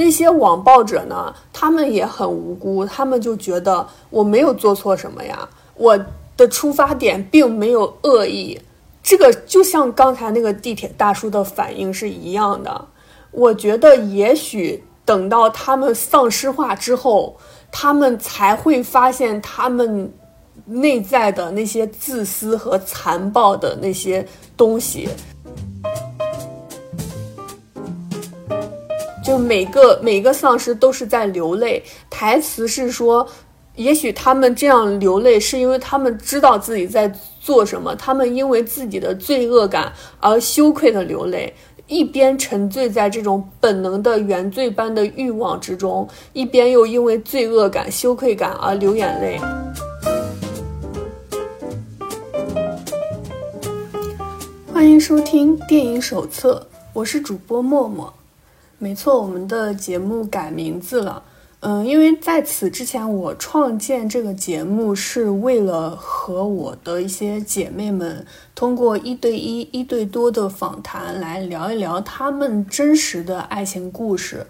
那些网暴者呢，他们也很无辜，他们就觉得我没有做错什么呀，我的出发点并没有恶意。这个就像刚才那个地铁大叔的反应是一样的。我觉得也许等到他们丧尸化之后，他们才会发现他们内在的那些自私和残暴的那些东西。就每个每个丧尸都是在流泪，台词是说，也许他们这样流泪是因为他们知道自己在做什么，他们因为自己的罪恶感而羞愧的流泪，一边沉醉在这种本能的原罪般的欲望之中，一边又因为罪恶感、羞愧感而流眼泪。欢迎收听电影手册，我是主播默默。没错，我们的节目改名字了。嗯，因为在此之前，我创建这个节目是为了和我的一些姐妹们通过一对一、一对多的访谈来聊一聊她们真实的爱情故事。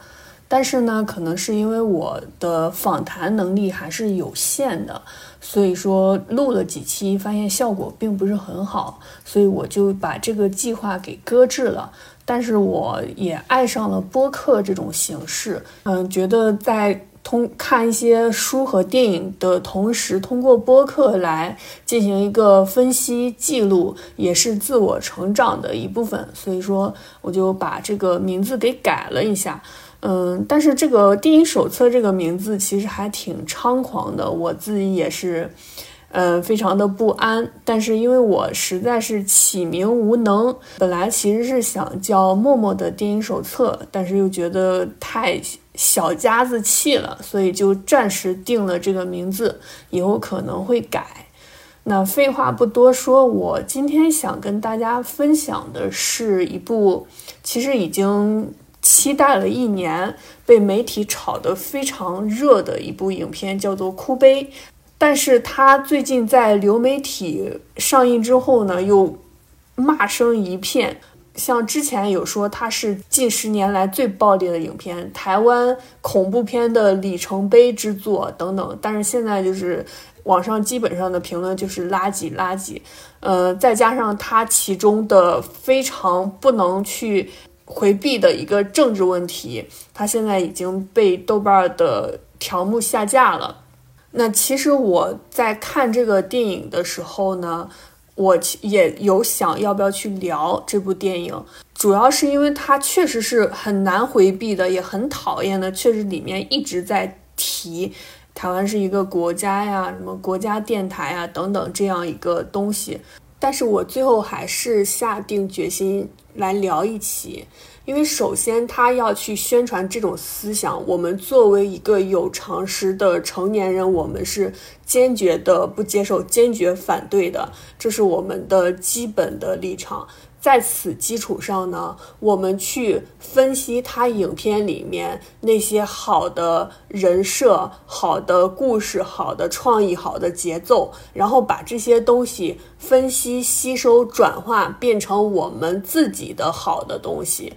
但是呢，可能是因为我的访谈能力还是有限的，所以说录了几期，发现效果并不是很好，所以我就把这个计划给搁置了。但是我也爱上了播客这种形式，嗯，觉得在通看一些书和电影的同时，通过播客来进行一个分析记录，也是自我成长的一部分。所以说，我就把这个名字给改了一下，嗯，但是这个电影手册这个名字其实还挺猖狂的，我自己也是。呃，非常的不安，但是因为我实在是起名无能，本来其实是想叫默默的电影手册，但是又觉得太小家子气了，所以就暂时定了这个名字，以后可能会改。那废话不多说，我今天想跟大家分享的是一部其实已经期待了一年，被媒体炒得非常热的一部影片，叫做《哭悲》。但是他最近在流媒体上映之后呢，又骂声一片。像之前有说它是近十年来最暴力的影片，台湾恐怖片的里程碑之作等等。但是现在就是网上基本上的评论就是垃圾垃圾。呃，再加上它其中的非常不能去回避的一个政治问题，它现在已经被豆瓣的条目下架了。那其实我在看这个电影的时候呢，我也有想要不要去聊这部电影，主要是因为它确实是很难回避的，也很讨厌的，确实里面一直在提台湾是一个国家呀，什么国家电台啊等等这样一个东西，但是我最后还是下定决心来聊一期。因为首先，他要去宣传这种思想，我们作为一个有常识的成年人，我们是坚决的不接受、坚决反对的，这是我们的基本的立场。在此基础上呢，我们去分析他影片里面那些好的人设、好的故事、好的创意、好的节奏，然后把这些东西分析、吸收、转化，变成我们自己的好的东西。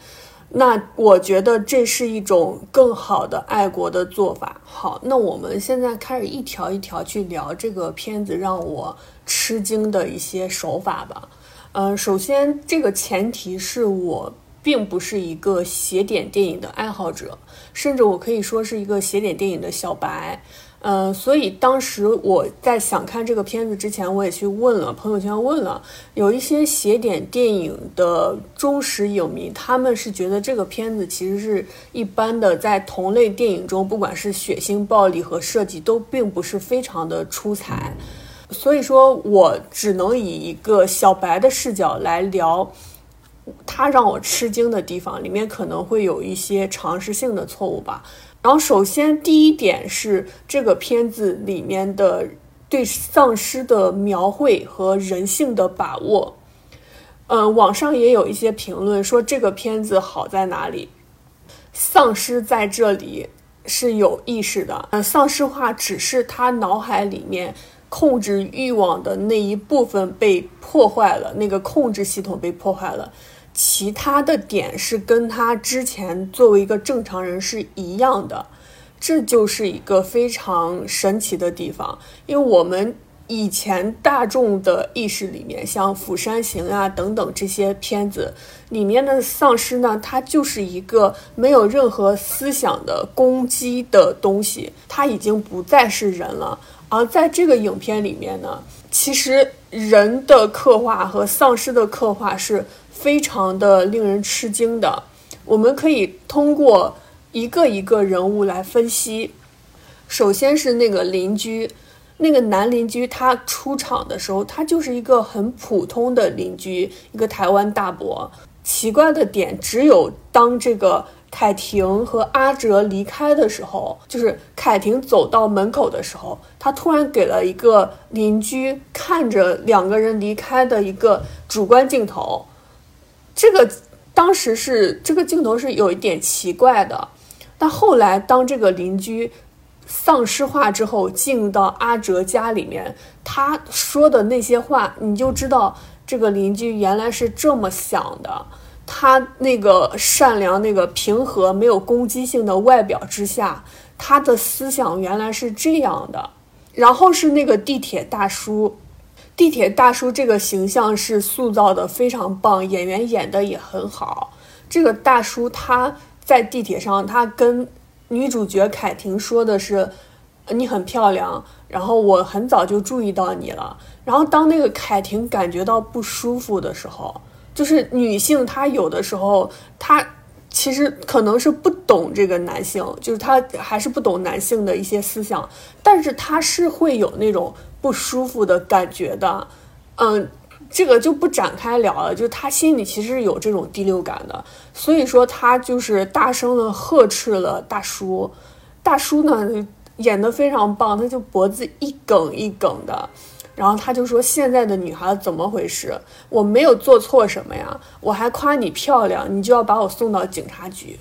那我觉得这是一种更好的爱国的做法。好，那我们现在开始一条一条去聊这个片子让我吃惊的一些手法吧。嗯，首先，这个前提是我并不是一个写点电影的爱好者，甚至我可以说是一个写点电影的小白。嗯，所以当时我在想看这个片子之前，我也去问了朋友圈，问了有一些写点电影的忠实影迷，他们是觉得这个片子其实是一般的，在同类电影中，不管是血腥、暴力和设计，都并不是非常的出彩。所以说，我只能以一个小白的视角来聊，它让我吃惊的地方，里面可能会有一些常识性的错误吧。然后，首先第一点是这个片子里面的对丧尸的描绘和人性的把握。嗯，网上也有一些评论说这个片子好在哪里，丧尸在这里是有意识的，嗯，丧尸化只是他脑海里面。控制欲望的那一部分被破坏了，那个控制系统被破坏了。其他的点是跟他之前作为一个正常人是一样的，这就是一个非常神奇的地方。因为我们以前大众的意识里面，像《釜山行》啊等等这些片子里面的丧尸呢，它就是一个没有任何思想的攻击的东西，它已经不再是人了。而在这个影片里面呢，其实人的刻画和丧尸的刻画是。非常的令人吃惊的，我们可以通过一个一个人物来分析。首先是那个邻居，那个男邻居，他出场的时候，他就是一个很普通的邻居，一个台湾大伯。奇怪的点只有当这个凯婷和阿哲离开的时候，就是凯婷走到门口的时候，他突然给了一个邻居看着两个人离开的一个主观镜头。这个当时是这个镜头是有一点奇怪的，但后来当这个邻居丧尸化之后，进到阿哲家里面，他说的那些话，你就知道这个邻居原来是这么想的。他那个善良、那个平和、没有攻击性的外表之下，他的思想原来是这样的。然后是那个地铁大叔。地铁大叔这个形象是塑造的非常棒，演员演的也很好。这个大叔他在地铁上，他跟女主角凯婷说的是：“你很漂亮，然后我很早就注意到你了。”然后当那个凯婷感觉到不舒服的时候，就是女性她有的时候她其实可能是不懂这个男性，就是他还是不懂男性的一些思想，但是他是会有那种。不舒服的感觉的，嗯，这个就不展开聊了。就是他心里其实有这种第六感的，所以说他就是大声的呵斥了大叔。大叔呢演的非常棒，他就脖子一梗一梗的，然后他就说：“现在的女孩怎么回事？我没有做错什么呀，我还夸你漂亮，你就要把我送到警察局。”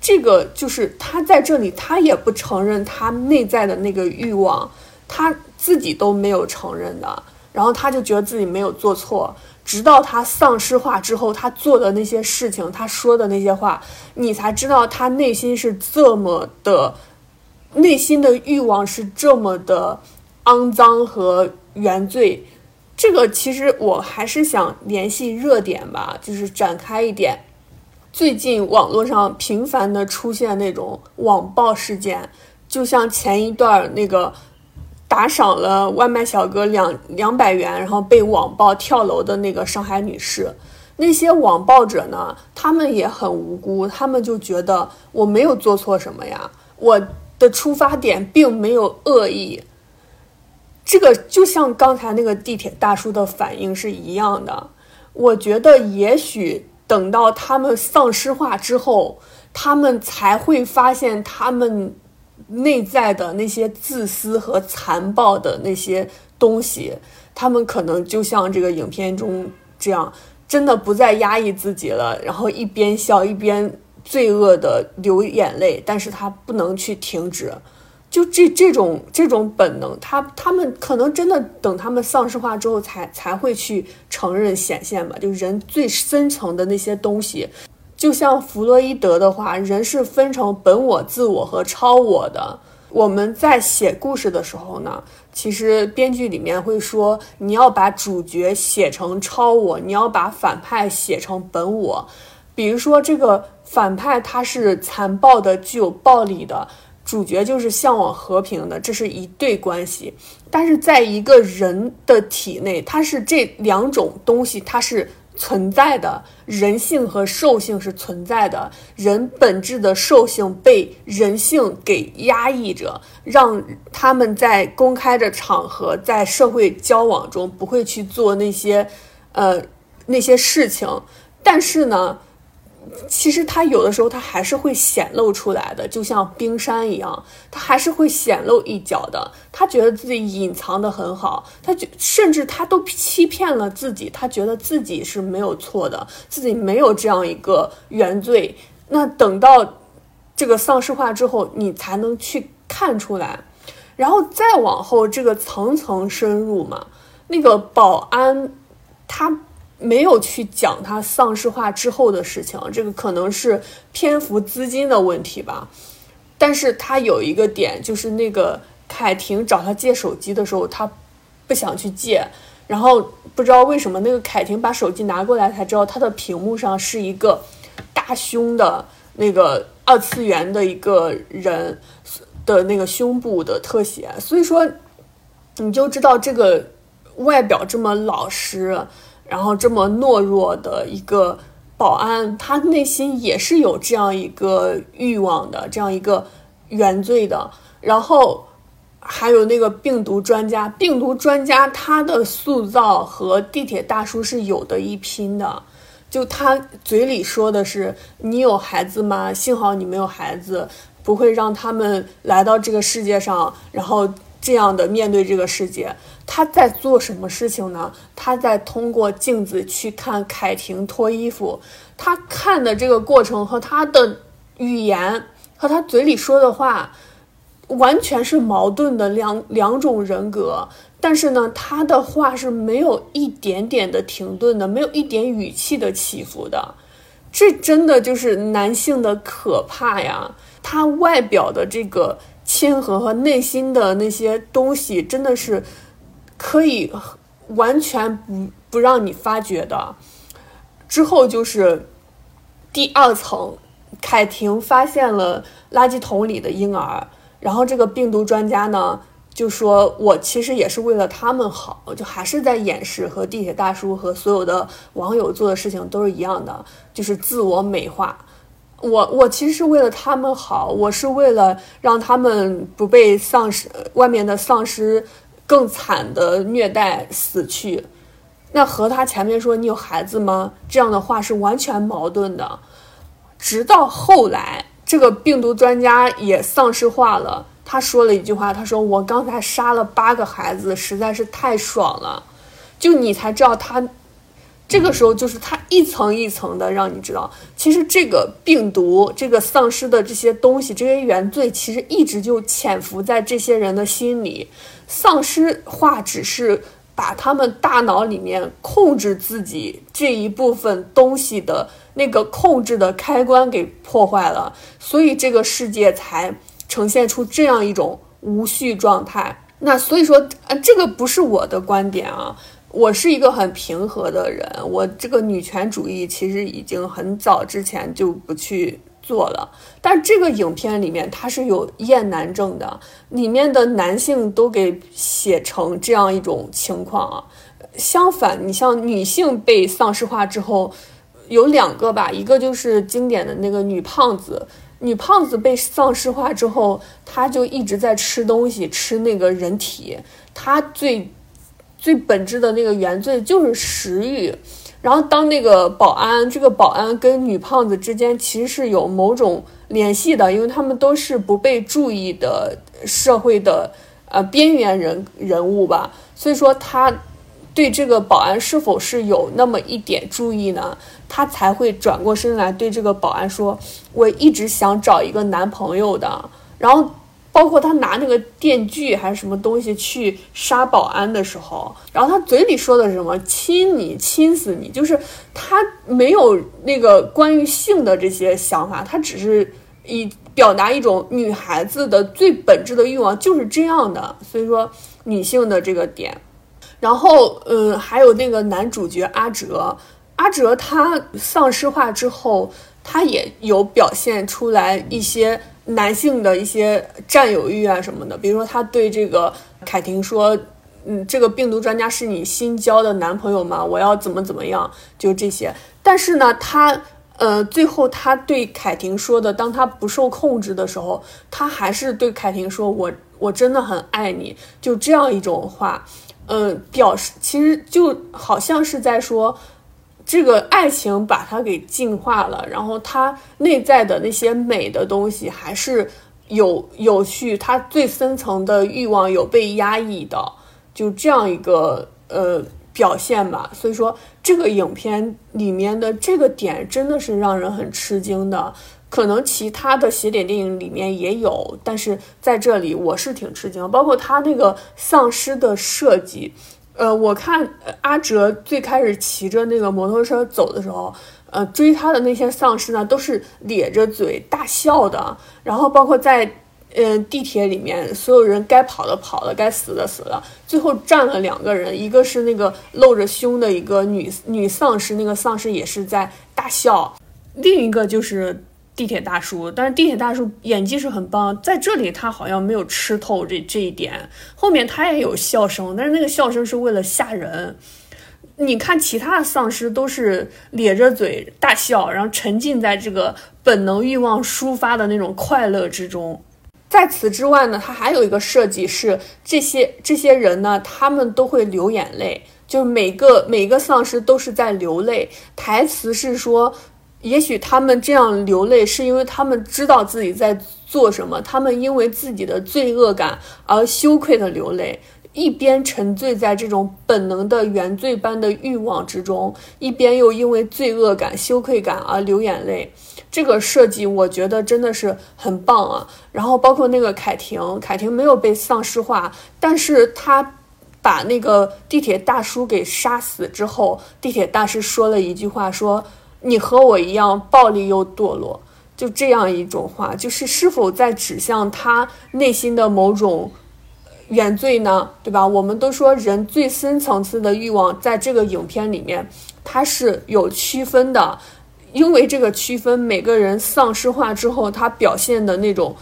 这个就是他在这里，他也不承认他内在的那个欲望。他自己都没有承认的，然后他就觉得自己没有做错，直到他丧尸化之后，他做的那些事情，他说的那些话，你才知道他内心是这么的，内心的欲望是这么的肮脏和原罪。这个其实我还是想联系热点吧，就是展开一点。最近网络上频繁的出现那种网暴事件，就像前一段那个。打赏了外卖小哥两两百元，然后被网暴跳楼的那个上海女士，那些网暴者呢，他们也很无辜，他们就觉得我没有做错什么呀，我的出发点并没有恶意。这个就像刚才那个地铁大叔的反应是一样的。我觉得也许等到他们丧尸化之后，他们才会发现他们。内在的那些自私和残暴的那些东西，他们可能就像这个影片中这样，真的不再压抑自己了，然后一边笑一边罪恶的流眼泪，但是他不能去停止，就这这种这种本能，他他们可能真的等他们丧尸化之后，才才会去承认显现吧，就人最深层的那些东西。就像弗洛伊德的话，人是分成本我、自我和超我的。我们在写故事的时候呢，其实编剧里面会说，你要把主角写成超我，你要把反派写成本我。比如说，这个反派他是残暴的、具有暴力的，主角就是向往和平的，这是一对关系。但是，在一个人的体内，它是这两种东西，它是。存在的人性和兽性是存在的，人本质的兽性被人性给压抑着，让他们在公开的场合，在社会交往中不会去做那些，呃，那些事情。但是呢。其实他有的时候他还是会显露出来的，就像冰山一样，他还是会显露一角的。他觉得自己隐藏的很好，他觉甚至他都欺骗了自己，他觉得自己是没有错的，自己没有这样一个原罪。那等到这个丧尸化之后，你才能去看出来，然后再往后这个层层深入嘛。那个保安他。没有去讲他丧尸化之后的事情，这个可能是篇幅资金的问题吧。但是他有一个点，就是那个凯婷找他借手机的时候，他不想去借，然后不知道为什么，那个凯婷把手机拿过来才知道，他的屏幕上是一个大胸的那个二次元的一个人的那个胸部的特写，所以说你就知道这个外表这么老实，然后这么懦弱的一个。保安他内心也是有这样一个欲望的，这样一个原罪的。然后还有那个病毒专家，病毒专家他的塑造和地铁大叔是有的一拼的。就他嘴里说的是“你有孩子吗？幸好你没有孩子，不会让他们来到这个世界上，然后这样的面对这个世界。”他在做什么事情呢？他在通过镜子去看凯婷脱衣服，他看的这个过程和他的语言和他嘴里说的话，完全是矛盾的两两种人格。但是呢，他的话是没有一点点的停顿的，没有一点语气的起伏的。这真的就是男性的可怕呀！他外表的这个谦和和内心的那些东西，真的是。可以完全不不让你发觉的。之后就是第二层，凯婷发现了垃圾桶里的婴儿，然后这个病毒专家呢就说：“我其实也是为了他们好，就还是在掩饰和地铁大叔和所有的网友做的事情都是一样的，就是自我美化。我我其实是为了他们好，我是为了让他们不被丧尸外面的丧尸。”更惨的虐待死去，那和他前面说你有孩子吗这样的话是完全矛盾的。直到后来，这个病毒专家也丧尸化了，他说了一句话，他说我刚才杀了八个孩子，实在是太爽了。就你才知道他。这个时候，就是他一层一层的让你知道，其实这个病毒、这个丧尸的这些东西、这些原罪，其实一直就潜伏在这些人的心里。丧尸化只是把他们大脑里面控制自己这一部分东西的那个控制的开关给破坏了，所以这个世界才呈现出这样一种无序状态。那所以说，啊，这个不是我的观点啊。我是一个很平和的人，我这个女权主义其实已经很早之前就不去做了。但这个影片里面它是有厌男症的，里面的男性都给写成这样一种情况啊。相反，你像女性被丧尸化之后，有两个吧，一个就是经典的那个女胖子，女胖子被丧尸化之后，她就一直在吃东西，吃那个人体，她最。最本质的那个原罪就是食欲，然后当那个保安，这个保安跟女胖子之间其实是有某种联系的，因为他们都是不被注意的社会的呃边缘人人物吧，所以说他对这个保安是否是有那么一点注意呢？他才会转过身来对这个保安说：“我一直想找一个男朋友的。”然后。包括他拿那个电锯还是什么东西去杀保安的时候，然后他嘴里说的是什么亲你亲死你，就是他没有那个关于性的这些想法，他只是以表达一种女孩子的最本质的欲望就是这样的。所以说女性的这个点，然后嗯，还有那个男主角阿哲，阿哲他丧尸化之后，他也有表现出来一些。男性的一些占有欲啊什么的，比如说他对这个凯婷说：“嗯，这个病毒专家是你新交的男朋友吗？我要怎么怎么样？”就这些。但是呢，他呃，最后他对凯婷说的，当他不受控制的时候，他还是对凯婷说：“我我真的很爱你。”就这样一种话，嗯，表示其实就好像是在说。这个爱情把它给净化了，然后它内在的那些美的东西还是有有序，它最深层的欲望有被压抑的，就这样一个呃表现吧。所以说，这个影片里面的这个点真的是让人很吃惊的。可能其他的邪典电影里面也有，但是在这里我是挺吃惊。包括他那个丧尸的设计。呃，我看阿哲最开始骑着那个摩托车走的时候，呃，追他的那些丧尸呢，都是咧着嘴大笑的。然后包括在，嗯，地铁里面，所有人该跑的跑了，该死的死了，最后站了两个人，一个是那个露着胸的一个女女丧尸，那个丧尸也是在大笑，另一个就是。地铁大叔，但是地铁大叔演技是很棒，在这里他好像没有吃透这这一点。后面他也有笑声，但是那个笑声是为了吓人。你看其他的丧尸都是咧着嘴大笑，然后沉浸在这个本能欲望抒发的那种快乐之中。在此之外呢，他还有一个设计是这些这些人呢，他们都会流眼泪，就是每个每个丧尸都是在流泪，台词是说。也许他们这样流泪，是因为他们知道自己在做什么。他们因为自己的罪恶感而羞愧的流泪，一边沉醉在这种本能的原罪般的欲望之中，一边又因为罪恶感、羞愧感而流眼泪。这个设计我觉得真的是很棒啊！然后包括那个凯婷，凯婷没有被丧尸化，但是他把那个地铁大叔给杀死之后，地铁大师说了一句话说。你和我一样暴力又堕落，就这样一种话，就是是否在指向他内心的某种原罪呢？对吧？我们都说人最深层次的欲望，在这个影片里面，它是有区分的，因为这个区分，每个人丧尸化之后，他表现的那种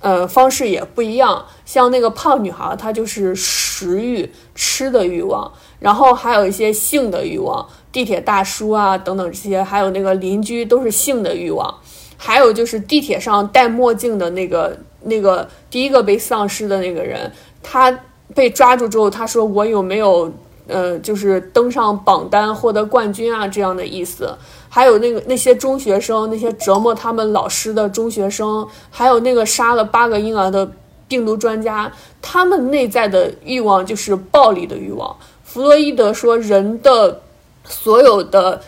呃方式也不一样。像那个胖女孩，她就是食欲、吃的欲望，然后还有一些性的欲望。地铁大叔啊，等等这些，还有那个邻居，都是性的欲望。还有就是地铁上戴墨镜的那个那个第一个被丧尸的那个人，他被抓住之后，他说我有没有呃，就是登上榜单获得冠军啊这样的意思。还有那个那些中学生，那些折磨他们老师的中学生，还有那个杀了八个婴儿的病毒专家，他们内在的欲望就是暴力的欲望。弗洛伊德说人的。所有的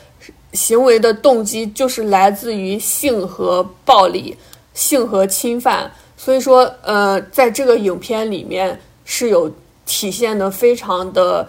行为的动机就是来自于性和暴力、性和侵犯，所以说，呃，在这个影片里面是有体现的非常的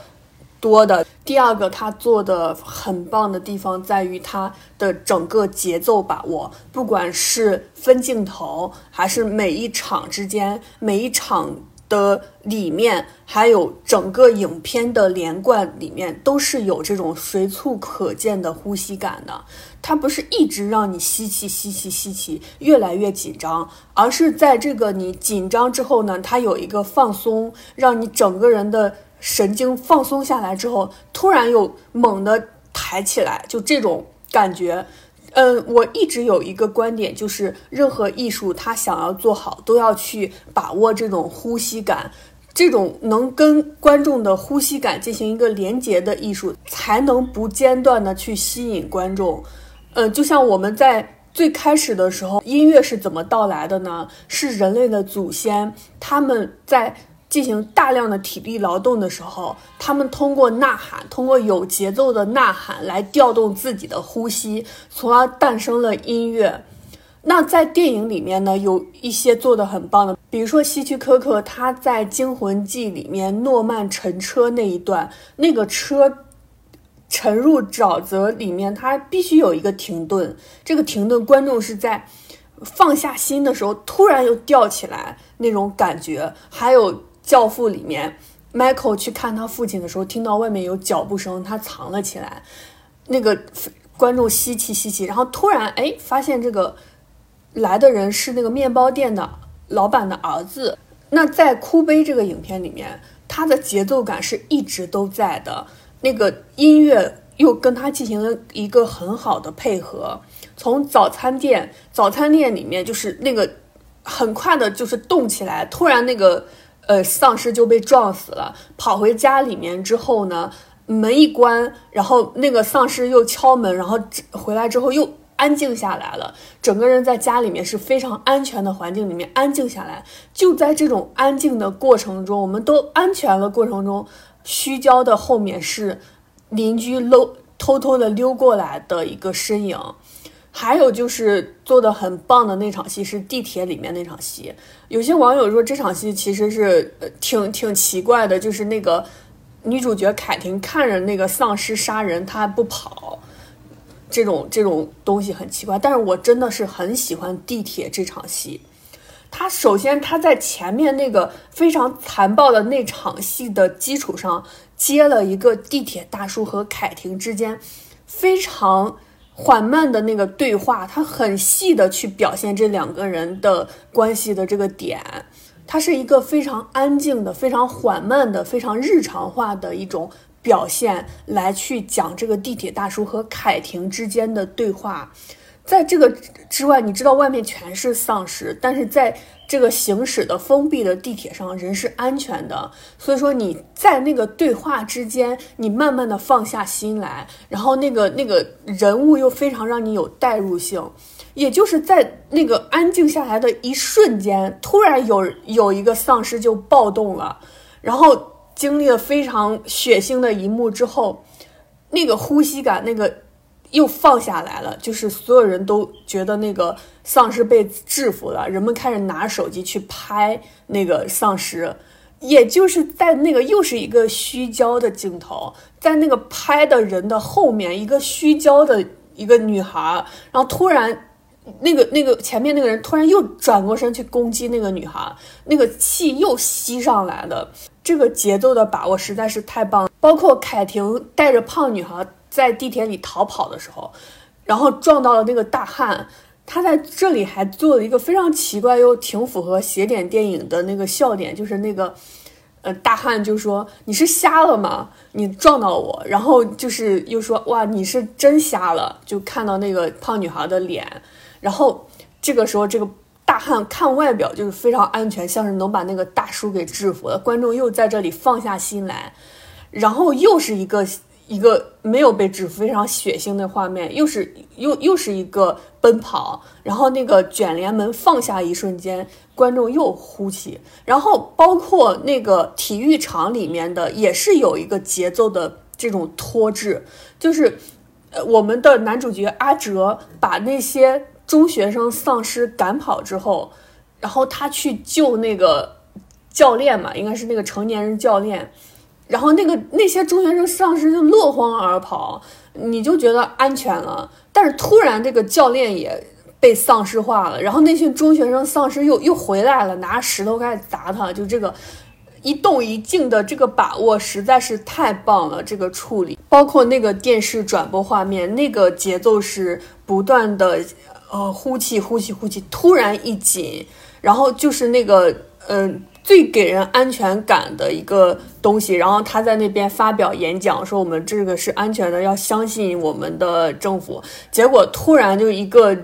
多的。第二个，他做的很棒的地方在于他的整个节奏把握，不管是分镜头，还是每一场之间，每一场。的里面还有整个影片的连贯里面都是有这种随处可见的呼吸感的，它不是一直让你吸气吸气吸气，越来越紧张，而是在这个你紧张之后呢，它有一个放松，让你整个人的神经放松下来之后，突然又猛地抬起来，就这种感觉。嗯，我一直有一个观点，就是任何艺术，它想要做好，都要去把握这种呼吸感，这种能跟观众的呼吸感进行一个连接的艺术，才能不间断的去吸引观众。嗯，就像我们在最开始的时候，音乐是怎么到来的呢？是人类的祖先他们在。进行大量的体力劳动的时候，他们通过呐喊，通过有节奏的呐喊来调动自己的呼吸，从而诞生了音乐。那在电影里面呢，有一些做的很棒的，比如说希区柯克他在《惊魂记》里面诺曼沉车那一段，那个车沉入沼泽里面，他必须有一个停顿，这个停顿观众是在放下心的时候，突然又吊起来那种感觉，还有。教父里面，Michael 去看他父亲的时候，听到外面有脚步声，他藏了起来。那个观众吸气吸气，然后突然哎，发现这个来的人是那个面包店的老板的儿子。那在《哭悲》这个影片里面，他的节奏感是一直都在的，那个音乐又跟他进行了一个很好的配合。从早餐店，早餐店里面就是那个很快的，就是动起来，突然那个。呃，丧尸就被撞死了。跑回家里面之后呢，门一关，然后那个丧尸又敲门，然后回来之后又安静下来了。整个人在家里面是非常安全的环境里面安静下来。就在这种安静的过程中，我们都安全了过程中，虚焦的后面是邻居漏偷偷的溜过来的一个身影。还有就是做的很棒的那场戏是地铁里面那场戏，有些网友说这场戏其实是呃挺挺奇怪的，就是那个女主角凯婷看着那个丧尸杀人，她还不跑，这种这种东西很奇怪。但是我真的是很喜欢地铁这场戏。他首先他在前面那个非常残暴的那场戏的基础上，接了一个地铁大叔和凯婷之间非常缓慢的那个对话，他很细的去表现这两个人的关系的这个点。它是一个非常安静的、非常缓慢的、非常日常化的一种表现，来去讲这个地铁大叔和凯婷之间的对话。在这个之外，你知道外面全是丧尸，但是在这个行驶的封闭的地铁上，人是安全的。所以说你在那个对话之间，你慢慢的放下心来，然后那个那个人物又非常让你有代入性。也就是在那个安静下来的一瞬间，突然有有一个丧尸就暴动了，然后经历了非常血腥的一幕之后，那个呼吸感那个又放下来了，就是所有人都觉得那个丧尸被制服了，人们开始拿手机去拍那个丧尸，也就是在那个又是一个虚焦的镜头，在那个拍的人的后面，一个虚焦的一个女孩，然后突然。那个那个前面那个人突然又转过身去攻击那个女孩，那个气又吸上来了。这个节奏的把握实在是太棒了。包括凯婷带着胖女孩在地铁里逃跑的时候，然后撞到了那个大汉，他在这里还做了一个非常奇怪又挺符合邪点电影的那个笑点，就是那个呃大汉就说你是瞎了吗？你撞到我，然后就是又说哇你是真瞎了，就看到那个胖女孩的脸。然后这个时候，这个大汉看外表就是非常安全，像是能把那个大叔给制服了。观众又在这里放下心来，然后又是一个一个没有被制服、非常血腥的画面，又是又又是一个奔跑，然后那个卷帘门放下一瞬间，观众又呼起。然后包括那个体育场里面的，也是有一个节奏的这种拖制，就是呃我们的男主角阿哲把那些。中学生丧尸赶跑之后，然后他去救那个教练嘛，应该是那个成年人教练，然后那个那些中学生丧尸就落荒而跑，你就觉得安全了。但是突然这个教练也被丧尸化了，然后那群中学生丧尸又又回来了，拿石头开始砸他，就这个一动一静的这个把握实在是太棒了。这个处理，包括那个电视转播画面，那个节奏是不断的。呃，呼气，呼气，呼气，突然一紧，然后就是那个，嗯，最给人安全感的一个东西。然后他在那边发表演讲，说我们这个是安全的，要相信我们的政府。结果突然就一个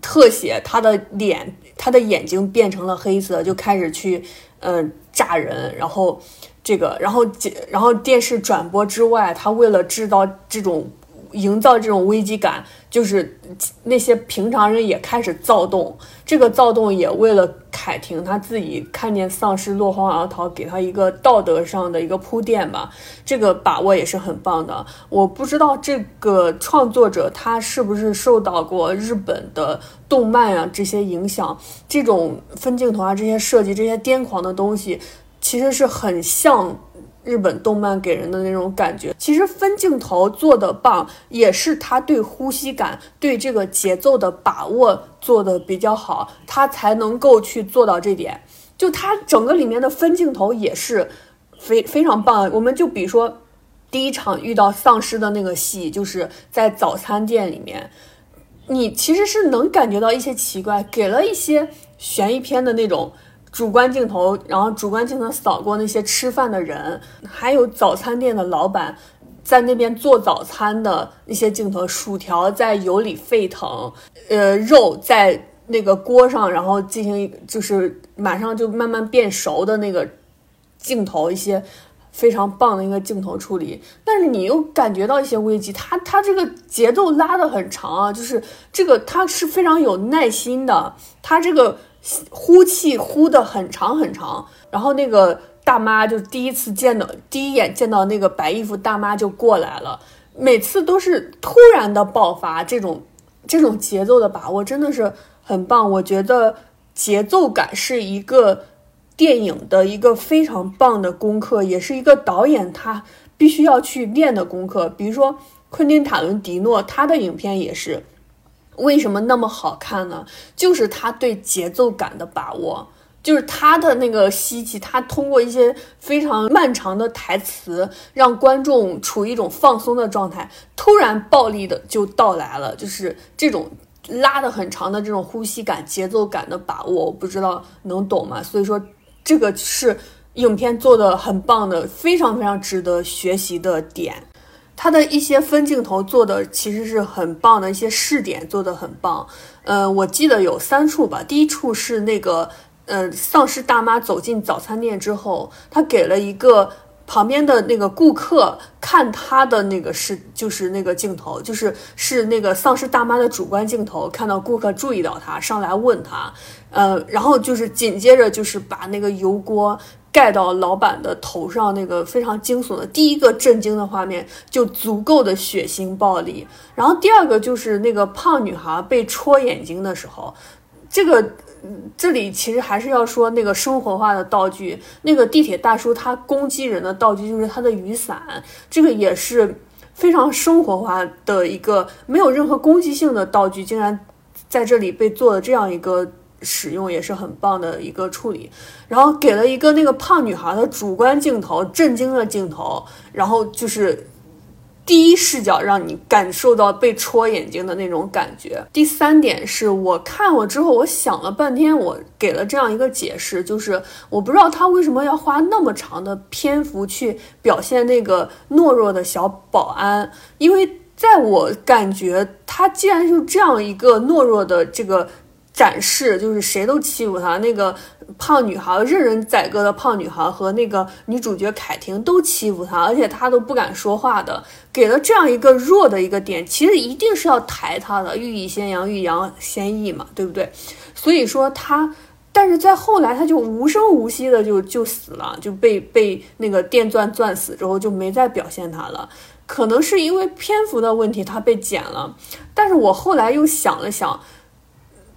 特写，他的脸，他的眼睛变成了黑色，就开始去，嗯，炸人。然后这个，然后然后电视转播之外，他为了制造这种。营造这种危机感，就是那些平常人也开始躁动。这个躁动也为了凯婷她自己看见丧尸落荒而逃，给她一个道德上的一个铺垫吧。这个把握也是很棒的。我不知道这个创作者他是不是受到过日本的动漫啊这些影响，这种分镜头啊这些设计这些癫狂的东西，其实是很像。日本动漫给人的那种感觉，其实分镜头做的棒，也是他对呼吸感、对这个节奏的把握做的比较好，他才能够去做到这点。就他整个里面的分镜头也是非非常棒。我们就比如说第一场遇到丧尸的那个戏，就是在早餐店里面，你其实是能感觉到一些奇怪，给了一些悬疑片的那种。主观镜头，然后主观镜头扫过那些吃饭的人，还有早餐店的老板在那边做早餐的那些镜头，薯条在油里沸腾，呃，肉在那个锅上，然后进行就是马上就慢慢变熟的那个镜头，一些非常棒的一个镜头处理。但是你又感觉到一些危机，他他这个节奏拉的很长啊，就是这个他是非常有耐心的，他这个。呼气呼的很长很长，然后那个大妈就第一次见到，第一眼见到那个白衣服大妈就过来了。每次都是突然的爆发，这种这种节奏的把握真的是很棒。我觉得节奏感是一个电影的一个非常棒的功课，也是一个导演他必须要去练的功课。比如说昆汀塔伦迪诺，他的影片也是，为什么那么好看呢？就是他对节奏感的把握。就是他的那个吸气，他通过一些非常漫长的台词，让观众处于一种放松的状态，突然暴力的就到来了，就是这种拉的很长的这种呼吸感、节奏感的把握，我不知道能懂吗？所以说，这个是影片做的很棒的，非常非常值得学习的点。他的一些分镜头做的其实是很棒的，一些试点做的很棒。呃，我记得有三处吧，第一处是那个。呃，丧尸大妈走进早餐店之后，她给了一个旁边的那个顾客看她的那个是，就是那个镜头，就是是那个丧尸大妈的主观镜头，看到顾客注意到她，上来问她，呃，然后就是紧接着就是把那个油锅盖到老板的头上，那个非常惊悚的第一个震惊的画面，就足够的血腥暴力。然后第二个就是那个胖女孩被戳眼睛的时候，这个。这里其实还是要说那个生活化的道具，那个地铁大叔他攻击人的道具就是他的雨伞，这个也是非常生活化的一个没有任何攻击性的道具，竟然在这里被做了这样一个使用，也是很棒的一个处理。然后给了一个那个胖女孩的主观镜头，震惊的镜头，然后就是。第一视角让你感受到被戳眼睛的那种感觉。第三点是我看了之后，我想了半天，我给了这样一个解释，就是我不知道他为什么要花那么长的篇幅去表现那个懦弱的小保安，因为在我感觉，他既然就这样一个懦弱的这个。展示就是谁都欺负他，那个胖女孩任人宰割的胖女孩和那个女主角凯婷都欺负他，而且他都不敢说话的，给了这样一个弱的一个点，其实一定是要抬他的，欲以先扬，欲扬先抑嘛，对不对？所以说他，但是在后来他就无声无息的就就死了，就被被那个电钻钻死之后就没再表现他了，可能是因为篇幅的问题他被剪了，但是我后来又想了想。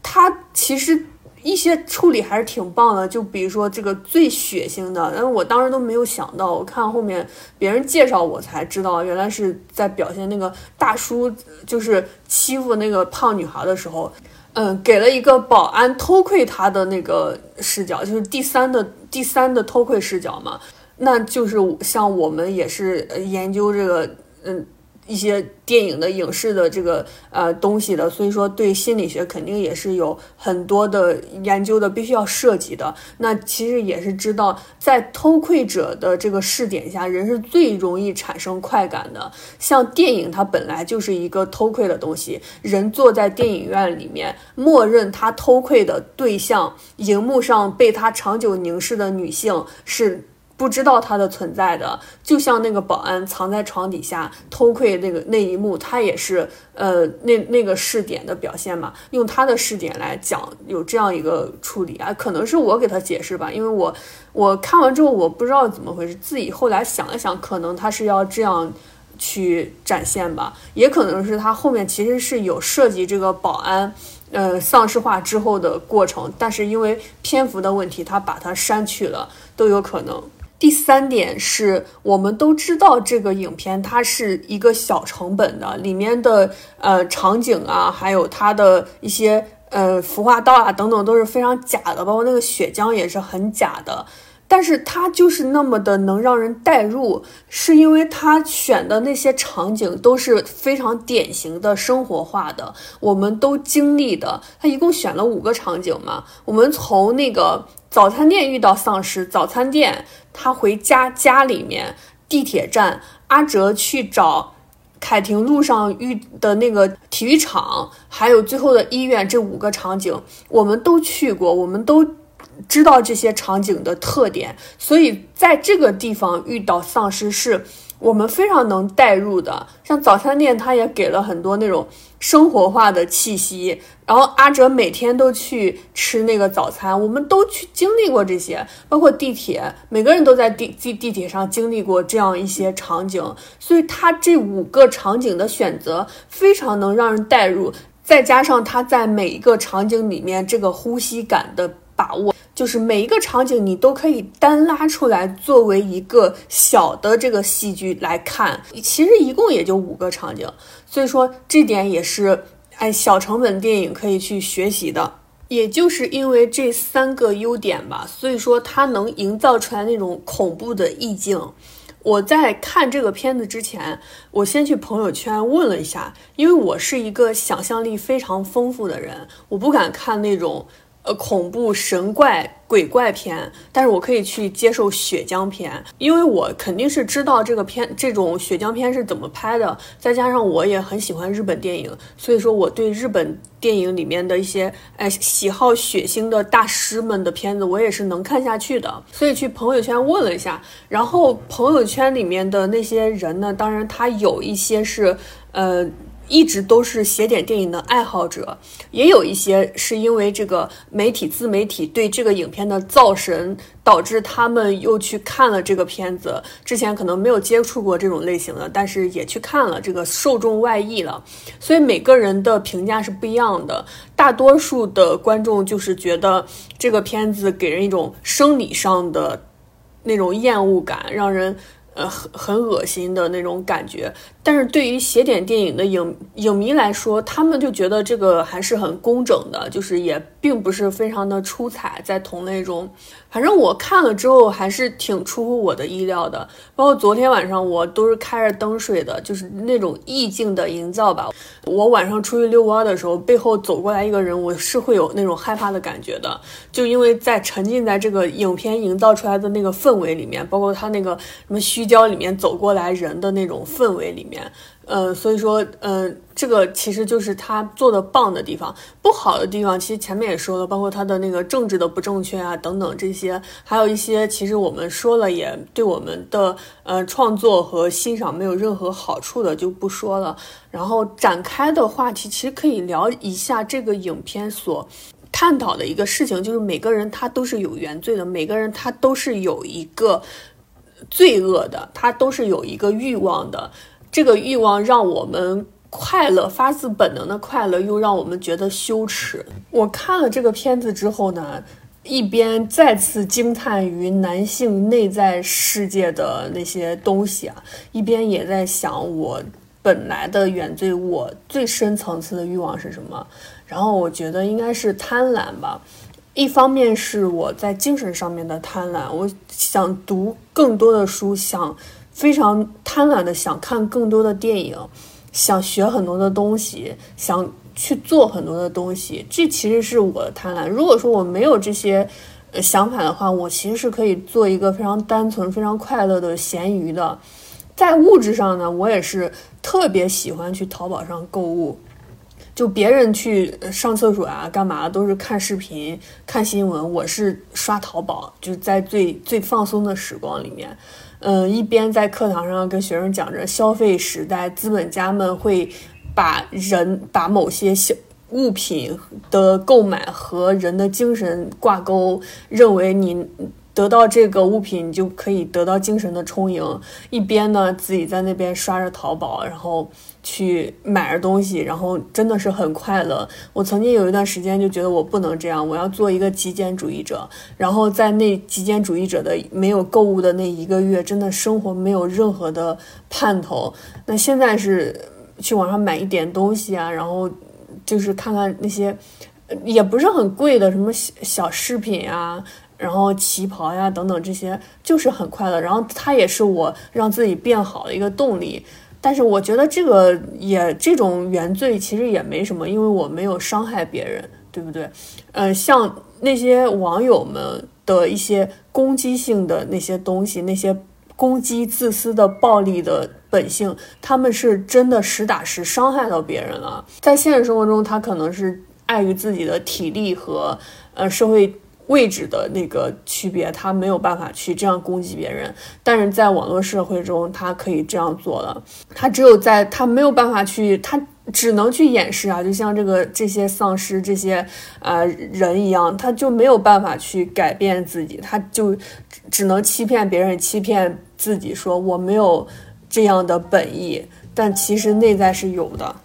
他其实一些处理还是挺棒的，就比如说这个最血腥的，但是我当时都没有想到，我看后面别人介绍我才知道，原来是在表现那个大叔就是欺负那个胖女孩的时候，嗯，给了一个保安偷窥他的那个视角，就是第三的第三的偷窥视角嘛，那就是像我们也是研究这个，嗯。一些电影的影视的这个呃东西的，所以说对心理学肯定也是有很多的研究的，必须要涉及的。那其实也是知道，在偷窥者的这个视点下，人是最容易产生快感的。像电影，它本来就是一个偷窥的东西，人坐在电影院里面，默认他偷窥的对象，荧幕上被他长久凝视的女性是。不知道他的存在的，就像那个保安藏在床底下偷窥那个那一幕，他也是呃那那个视点的表现嘛。用他的视点来讲，有这样一个处理啊，可能是我给他解释吧，因为我我看完之后我不知道怎么回事，自己后来想了想，可能他是要这样去展现吧，也可能是他后面其实是有涉及这个保安呃丧尸化之后的过程，但是因为篇幅的问题，他把它删去了，都有可能。第三点是我们都知道，这个影片它是一个小成本的，里面的呃场景啊，还有它的一些呃服化道啊等等都是非常假的，包括那个血浆也是很假的。但是它就是那么的能让人代入，是因为它选的那些场景都是非常典型的生活化的，我们都经历的。它一共选了五个场景嘛，我们从那个早餐店遇到丧尸，早餐店他回家家里面，地铁站阿哲去找凯婷路上遇的那个体育场，还有最后的医院，这五个场景我们都去过，我们都。知道这些场景的特点，所以在这个地方遇到丧尸是我们非常能代入的。像早餐店，它也给了很多那种生活化的气息。然后阿哲每天都去吃那个早餐，我们都去经历过这些，包括地铁，每个人都在地地地铁上经历过这样一些场景。所以他这五个场景的选择非常能让人代入。再加上他在每一个场景里面这个呼吸感的把握，就是每一个场景你都可以单拉出来作为一个小的这个戏剧来看。其实一共也就五个场景，所以说这点也是哎小成本电影可以去学习的。也就是因为这三个优点吧，所以说它能营造出来那种恐怖的意境。我在看这个片子之前，我先去朋友圈问了一下，因为我是一个想象力非常丰富的人，我不敢看那种。呃，恐怖神怪鬼怪片，但是我可以去接受血浆片，因为我肯定是知道这个片这种血浆片是怎么拍的，再加上我也很喜欢日本电影，所以说我对日本电影里面的一些哎喜好血腥的大师们的片子，我也是能看下去的，所以去朋友圈问了一下，然后朋友圈里面的那些人呢，当然他有一些是呃。一直都是写点电影的爱好者，也有一些是因为这个媒体自媒体对这个影片的造神，导致他们又去看了这个片子。之前可能没有接触过这种类型的，但是也去看了，这个受众外溢了。所以每个人的评价是不一样的。大多数的观众就是觉得这个片子给人一种生理上的那种厌恶感，让人。呃，很很恶心的那种感觉，但是对于写点电影的影影迷来说，他们就觉得这个还是很工整的，就是也并不是非常的出彩，在同类中。反正我看了之后还是挺出乎我的意料的，包括昨天晚上我都是开着灯睡的，就是那种意境的营造吧。我晚上出去遛弯的时候，背后走过来一个人，我是会有那种害怕的感觉的，就因为在沉浸在这个影片营造出来的那个氛围里面，包括他那个什么虚焦里面走过来人的那种氛围里面。呃，所以说，嗯，这个其实就是他做的棒的地方，不好的地方，其实前面也说了，包括他的那个政治的不正确啊，等等这些，还有一些其实我们说了也对我们的呃创作和欣赏没有任何好处的就不说了。然后展开的话题，其实可以聊一下这个影片所探讨的一个事情，就是每个人他都是有原罪的，每个人他都是有一个罪恶的，他都是有一个欲望的。这个欲望让我们快乐，发自本能的快乐，又让我们觉得羞耻。我看了这个片子之后呢，一边再次惊叹于男性内在世界的那些东西啊，一边也在想我本来的原罪，我最深层次的欲望是什么？然后我觉得应该是贪婪吧。一方面是我在精神上面的贪婪，我想读更多的书，想。非常贪婪的想看更多的电影，想学很多的东西，想去做很多的东西。这其实是我的贪婪。如果说我没有这些想法的话，我其实是可以做一个非常单纯、非常快乐的咸鱼的。在物质上呢，我也是特别喜欢去淘宝上购物。就别人去上厕所啊，干嘛都是看视频、看新闻，我是刷淘宝，就是在最最放松的时光里面。嗯，一边在课堂上跟学生讲着消费时代，资本家们会把人把某些小物品的购买和人的精神挂钩，认为你。得到这个物品，你就可以得到精神的充盈。一边呢，自己在那边刷着淘宝，然后去买着东西，然后真的是很快乐。我曾经有一段时间就觉得我不能这样，我要做一个极简主义者。然后在那极简主义者的没有购物的那一个月，真的生活没有任何的盼头。那现在是去网上买一点东西啊，然后就是看看那些也不是很贵的什么小饰品啊。然后旗袍呀等等这些就是很快乐，然后它也是我让自己变好的一个动力。但是我觉得这个也这种原罪其实也没什么，因为我没有伤害别人，对不对？呃，像那些网友们的一些攻击性的那些东西，那些攻击、自私的、暴力的本性，他们是真的实打实伤害到别人了。在现实生活中，他可能是碍于自己的体力和呃社会。位置的那个区别，他没有办法去这样攻击别人，但是在网络社会中，他可以这样做了。他只有在他没有办法去，他只能去掩饰啊，就像这个这些丧尸这些呃人一样，他就没有办法去改变自己，他就只能欺骗别人，欺骗自己，说我没有这样的本意，但其实内在是有的。